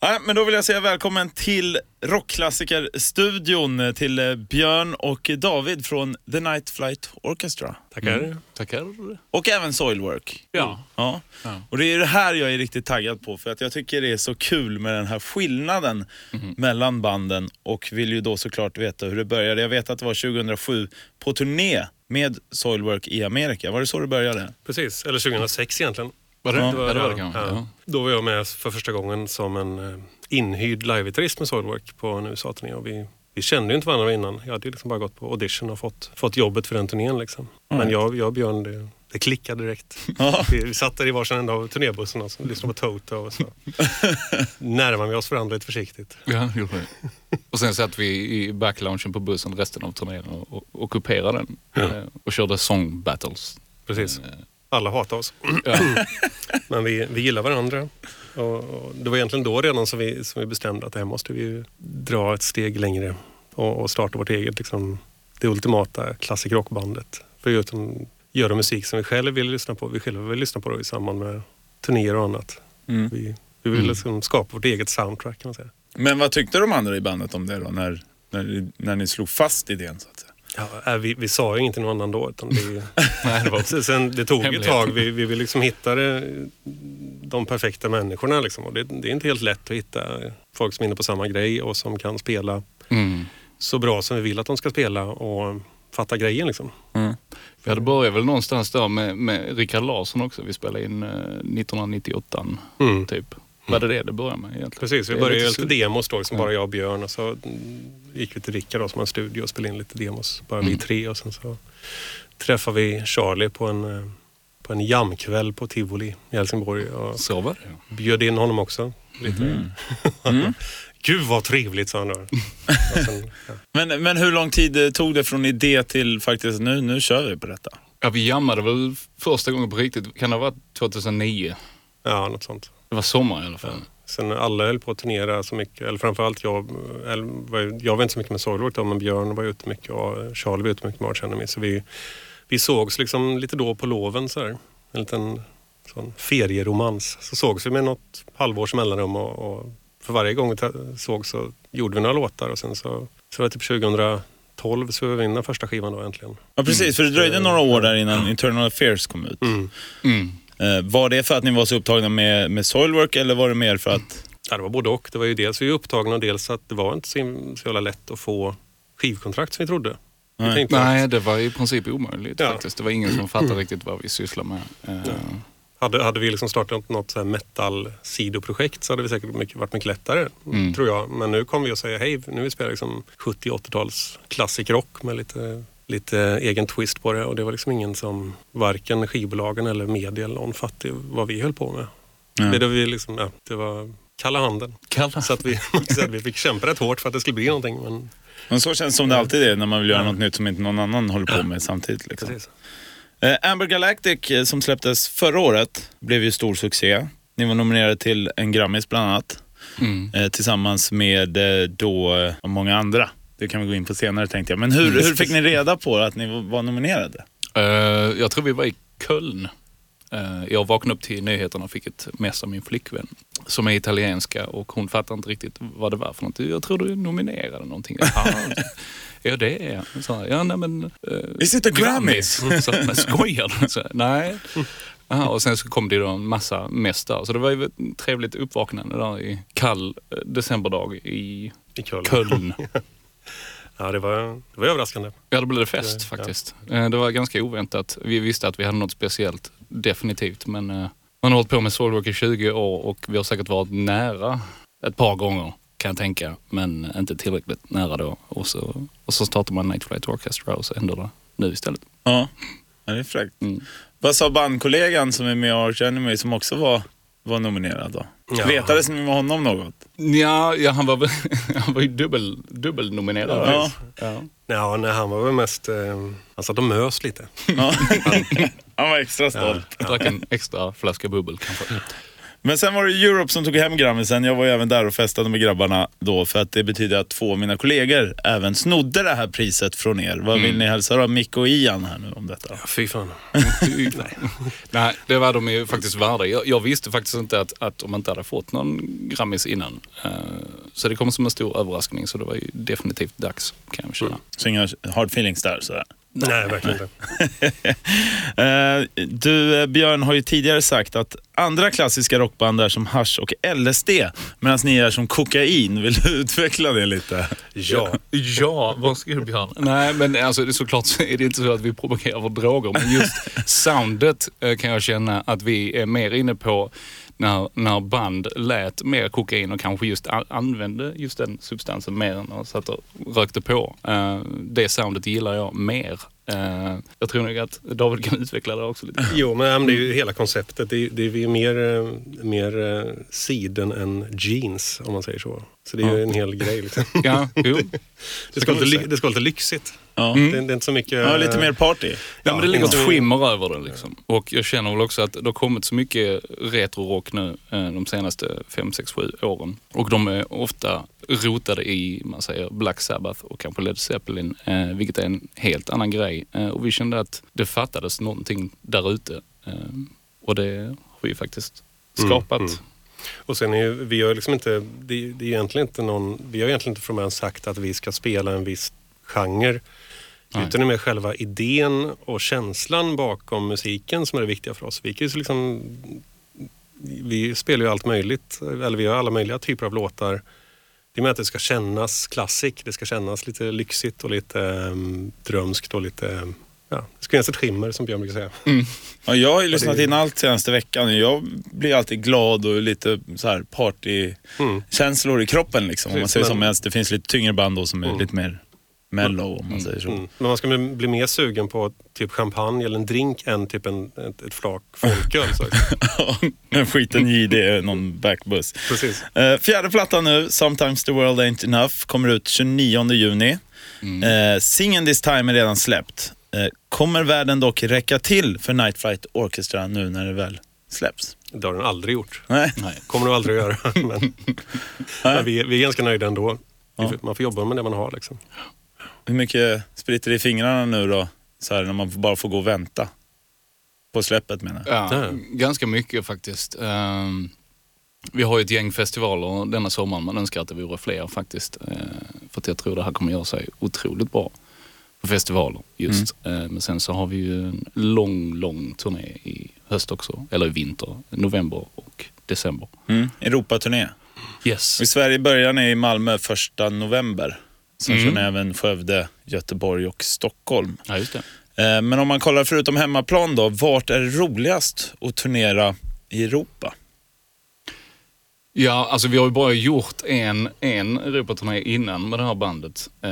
Ja, men då vill jag säga välkommen till rockklassikerstudion till eh, Björn och David från The Night Flight Orchestra. Tackar. Tackar. Och även Soilwork. Ja. Ja. Och det är det här jag är riktigt taggad på för att jag tycker det är så kul med den här skillnaden mellan banden och vill ju då såklart veta hur det började. Jag vet att det var 2007 på turné med Soilwork i Amerika. Var det så det började? Precis, eller 2006 egentligen. Var det? Ja, Ja, det var det kanske. Ja. Då var jag med för första gången som en eh, inhyrd livegitarrist med Soilwork på en USA-turné. Vi, vi kände ju inte varandra innan. Jag hade liksom bara gått på audition och fått, fått jobbet för den turnén. Liksom. Men jag, jag och Björn, det, det klickade direkt. Ja. Vi, vi satt där i varsin ända av turnébussen och lyssnade på Toto och så närmade vi oss varandra lite försiktigt. Ja, det gjorde det. Och sen satt vi i backloungen på bussen resten av turnén och, och den. eh, Och körde song battles. Precis. Alla hatar oss. Ja. Men vi, vi gillar varandra. Och, och det var egentligen då redan som vi, som vi bestämde att det här måste vi dra ett steg längre och, och starta vårt eget, liksom, det ultimata klassik-rockbandet. Förutom göra musik som vi själva vill lyssna på. Vi själva vill lyssna på det i samband med turnéer och annat. Mm. Vi, vi vill liksom skapa vårt eget soundtrack kan man säga. Men vad tyckte de andra i bandet om det då när, när, när ni slog fast idén? Så att säga? Ja, äh, vi, vi sa ju inte någon annan då. Utan det, Nej, det var Sen- det tog ett tag. Vi, vi vill liksom hitta de perfekta människorna. Liksom. Och det, det är inte helt lätt att hitta folk som är inne på samma grej och som kan spela Mm. så bra som vi vill att de ska spela och fatta grejen. Liksom. Vi hade börjat väl någonstans där med, med Rickard Larsson också. Vi spelade in eh, 1998 Mm. typ. Var det det det började med egentligen? Precis, vi började ju lite demos då, liksom Ja. bara jag och Björn. Och så mm, gick vi till Rickard då, som har en studio och spelade in lite demos. Bara vi Mm. tre. Och sen så träffade vi Charlie på en, på en jamkväll på Tivoli i Helsingborg. Och Så var det ja. bjöd in honom också. Lite. Mm. Gud vad trevligt sa han då. Sen, ja. Men, men hur lång tid eh, tog det från idé till faktiskt nu, nu kör vi på detta? ja, vi jammade väl första gången på riktigt. Kan det ha varit 2009? ja, något sånt. Det var sommar i alla fall. Sen alla höll på att turnera så mycket, eller framförallt jag. Eller, jag var inte så mycket med Soilwork då, men Björn var ute mycket och Charlie var ute mycket med Arch Enemy. Så vi, vi sågs liksom lite då på loven så här. En liten sån ferieromans. Så sågs vi med något halvårs mellanrum och, och för varje gång vi sågs så gjorde vi några låtar och sen så, så var det typ 2012 så vi in den första skivan då äntligen. Ja precis, för det dröjde några år där innan Internal Affairs kom ut. Mm. Mm. Eh, var det för att ni var så upptagna med, med Soilwork eller var det mer för att... Ja, det var både och. Det var ju dels vi var upptagna och dels att det var inte så, så jävla lätt att få skivkontrakt som vi trodde. Vi Nej. att Nej, det var i princip omöjligt Ja. faktiskt. Det var ingen som fattade riktigt vad vi sysslar med. Eh, hade, hhade vi liksom startat något så här metal-sidoprojekt så hade vi säkert mycket, varit mycket lättare, Mm. tror jag. Men nu kommer vi att säga hej, nu vi spelar liksom 70-80-tals klassik-rock med lite, lite egen twist på det. Och det var liksom ingen som, varken skivbolagen eller media eller någon fattade vad vi höll på med. Ja. Det, var vi liksom, ja, det var kalla handen. Kalla. Så att vi, så att vi fick kämpa rätt hårt för att det skulle bli någonting. Men, Men så känns det som det alltid är när man vill göra något nytt som inte någon annan håller på med samtidigt. Liksom. Eh, Amber Galactic eh, som släpptes förra året blev ju stor succé. Ni var nominerade till en Grammis bland annat. Mm. Eh, tillsammans med eh, då eh, många andra. Det kan vi gå in på senare tänkte jag. Men hur, hur fick ni reda på att ni var- nominerade? Eh, jag tror vi var i Köln. Eh, jag vaknade upp till nyheterna och fick ett mess av min flickvän som är italienska och hon fattade inte riktigt vad det var för något. Jag tror du nominerade någonting. Ja det är jag. Så, ja, nej, men, eh, Is it a Grammys? Så, men skojar du? Så, nej. Aha, och sen så kom det ju då en massa mess där. Så det var ju ett trevligt uppvaknande där i kall decemberdag i I Köln. Köln. Ja, det var, det var överraskande. Ja, då blev det fest faktiskt. Eh, Det var ganska oväntat. Vi visste att vi hade något speciellt, definitivt. Men eh, man har hållit på med Soulwork i 20 år och vi har säkert varit nära ett par gånger kan jag tänka. Men inte tillräckligt nära då. Och så, och så startar man Night Flight Orchestra och så händer det nu istället. Ja, ja det är fräckt. Mm. Vad sa bandkollegan som är med i Arch Enemy som också var, var nominerad då? Ja. Vetades ni med honom något? Ja, ja han var, han var ju dubbel, dubbelnominerad. Ja. Ja. Ja, nej, han var väl mest... Eh, han satt och mös lite. Ja. Han var extra stolt. Jag drack en extra flaska bubbel kanske. Men sen var det Europe som tog hem Grammisen. Jag var ju även där och festade med grabbarna då för att det betyder att två av mina kollegor även snodde det här priset från er. Vad vill ni hälsa då? Micke och Ian här nu om detta? Ja, fy fan. Nej, det var de ju faktiskt värda. Jag, jag visste faktiskt inte att, att de inte hade fått någon Grammis innan. Eh, så det kom som en stor överraskning. Så det var ju definitivt dags kan jag känna. Så inga hard feelings där sådär. Nej, verkligen inte. Eh, du, eh, Björn har ju tidigare sagt att andra klassiska rockband är som hash och LSD, medan ni är som kokain. Vill du utveckla det lite? Ja. Ja, varsågod Björn. Nej, men alltså, det är såklart så är det inte så att vi provokerar för droger, men just soundet eh, kan jag känna att vi är mer inne på när, när band lät mer kokain och kanske just använde just den substansen mer än de satt och rökte på. Eh, det soundet gillar jag mer. Eh, jag tror nog att David kan utveckla det också lite. Jo, men, ja, det är ju hela konceptet. Det är, det är ju mer, eh, mer siden än jeans, om man säger så. Så det är ju en hel grej. Liksom. Ja, jo. Det ska, lite, det ska vara lite lyxigt. Ja, Det, det är inte så mycket... ja lite mer party. Ja, men det ligger ett skimmer över det liksom. Och jag känner väl också att det har kommit så mycket retrorock nu eh, de senaste 5, 6, 7 åren. Och de är ofta rotade i, man säger Black Sabbath och kanske Led Zeppelin, eh, vilket är en helt annan grej. Eh, och vi kände att det fattades någonting där ute. Eh, och det har vi faktiskt skapat. mm. Och sen är ju, vi har liksom inte, det, det är egentligen inte någon, vi har egentligen inte från början sagt att vi ska spela en viss genre. Nej. Utan det är mer själva idén och känslan bakom musiken som är det viktiga för oss. Vi, kan liksom, vi spelar ju allt möjligt, eller vi gör alla möjliga typer av låtar. Det är med att det ska kännas klassik, det ska kännas lite lyxigt och lite um, drömskt och lite, ja, det ska finnas ett skimmer som Björn brukar säga. Ja, jag har ju lyssnat in allt senaste veckan. Jag blir alltid glad och lite så här partykänslor i kroppen. Liksom, om man Precis, säger men- Medan det finns lite tyngre band då som är lite mer mellow om man säger så. Mm. Men man ska bli, mer sugen på typ champagne eller en drink än typ en, ett, ett flak folköl. Så. en skiten JD, någon backbuss. Precis. Eh, fjärde plattan nu, Sometimes the world ain't enough, kommer ut 29 juni. Eh, Singen this time är redan släppt. Eh, kommer världen dock räcka till för Night Flight Orchestra nu när det väl släpps? Det har den aldrig gjort. Nej. Nej. Kommer nog aldrig att göra. Men, men vi, är- vi är ganska nöjda ändå. Får- Man får jobba med det man har. Liksom. Hur mycket spritter det i fingrarna nu då? Så här, när man bara får gå och vänta. På släppet menar jag. Ja, ganska mycket faktiskt. Ehm, vi har ju ett gäng festivaler denna sommaren. Man önskar att det vore fler faktiskt. Eh, för att jag tror det här kommer göra sig otroligt bra på festivaler just. Eh, men sen så har vi ju en lång, lång turné i höst också. Eller i vinter, november och december. Mm. Europaturné. Yes. I Sverige börjar ni i Malmö första november. Sen Mm. kör ni även Skövde, Göteborg och Stockholm. Ja, just det. Eh, Men om man kollar förutom hemmaplan då, vart är det roligast att turnera i Europa? Ja, alltså vi har ju bara gjort en, en Europaturné innan med det här bandet. Eh,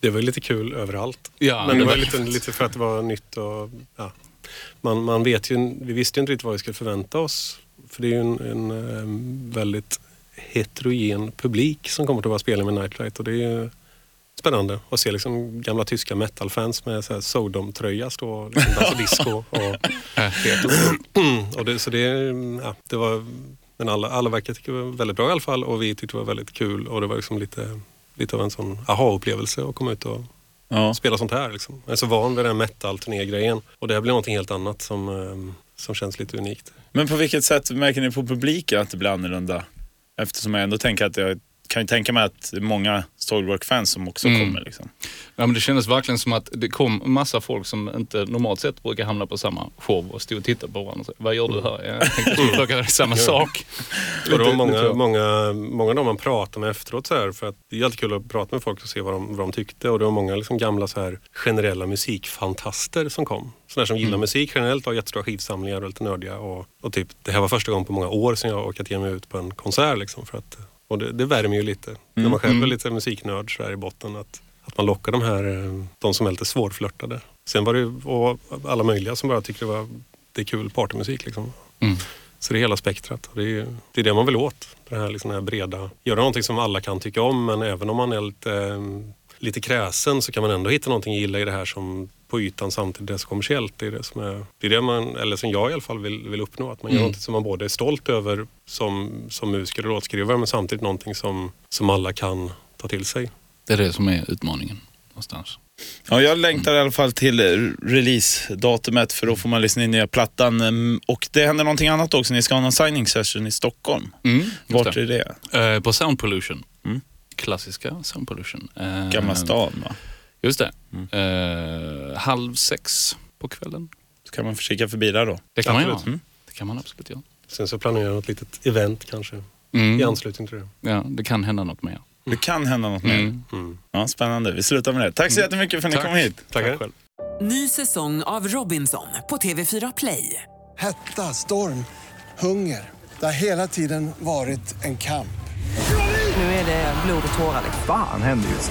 Det var lite kul överallt. ja, Men det var var- lite, lite för att det var nytt och ja. man, man vet ju, vi visste ju inte riktigt vad vi skulle förvänta oss. För det är ju en, en eh, väldigt heterogen publik som kommer till våra spelningar med Nightlight och det är ju spännande att se liksom gamla tyska metalfans med så här Sodom-tröja stå och liksom dansa disco. Och, och det, så det, ja, det var, men alla, alla verkar tycka det var väldigt bra i alla fall och vi tyckte det var väldigt kul och det var liksom lite, lite av en sån aha-upplevelse att komma ut och Ja. spela sånt här. Liksom. Jag är så van vid den här metal-turné-grejen och det här blir någonting helt annat som, eh, som känns lite unikt. Men på vilket sätt märker ni på publiken att det blir annorlunda? Eftersom jag ändå tänker att jag kan ju tänka mig att det är många Soilwork-fans som också Mm. kommer. Liksom. Ja, men det kändes verkligen som att det kom massa folk som inte normalt sett brukar hamna på samma show och stod och tittade på varandra. Vad gör du här? Jag tänkte att göra samma sak. Och det var många, många, många av dem man pratar med efteråt så här, för att det är alltid kul att prata med folk och se vad de, vad de tyckte och det var många liksom gamla så här generella musikfantaster som kom. Sådana som gillar musik generellt och har jättestora skivsamlingar och lite nördiga och, och typ det här var första gången på många år som jag orkat ge mig ut på en konsert liksom för att och det, det värmer ju lite. När man själv är lite musiknörd så här i botten att, att man lockar de här, eh, de som är lite svårflörtade. Sen var det ju alla möjliga som bara tyckte det var det är kul partymusik liksom. Mm. Så det är hela spektrat. Det är, det är det man vill åt. Det här, liksom, det här breda. Göra någonting som alla kan tycka om men även om man är lite, eh, lite kräsen så kan man ändå hitta någonting att gilla i det här som på ytan samtidigt det är så kommersiellt. Det är det som, är, det är det man, eller som jag i alla fall vill, vill uppnå. Att man gör Mm. något som man både är stolt över som, som musiker och låtskrivare men samtidigt någonting som, som alla kan ta till sig. Det är det som är utmaningen någonstans. Ja, jag längtar i alla fall till release-datumet för då får man lyssna in nya plattan. Ehm, Och det händer någonting annat också. Ni ska ha någon signing session i Stockholm. Mm, Vart det. är det? Eh, på Sound Pollution. Mm. Klassiska Sound Pollution. Eh, Gamla stan va? Just det. Mm. Eh, halv sex på kvällen. Så kan man kika förbi där då. Det kan man göra. Mm. Det kan man absolut göra. Sen så planerar jag något litet event kanske i Mm. anslutning till det. Ja, det kan hända något mer. Det kan hända något mer. Mm. Mm. Ja, spännande. Vi slutar med det. Tack så jättemycket för att ni Tack. kom hit. Tackar. själv. Ny säsong av Robinson på TV4 Play. Hetta, storm, hunger. Det har hela tiden varit en kamp. Nu är det blod och tårar. liksom. Fan händer just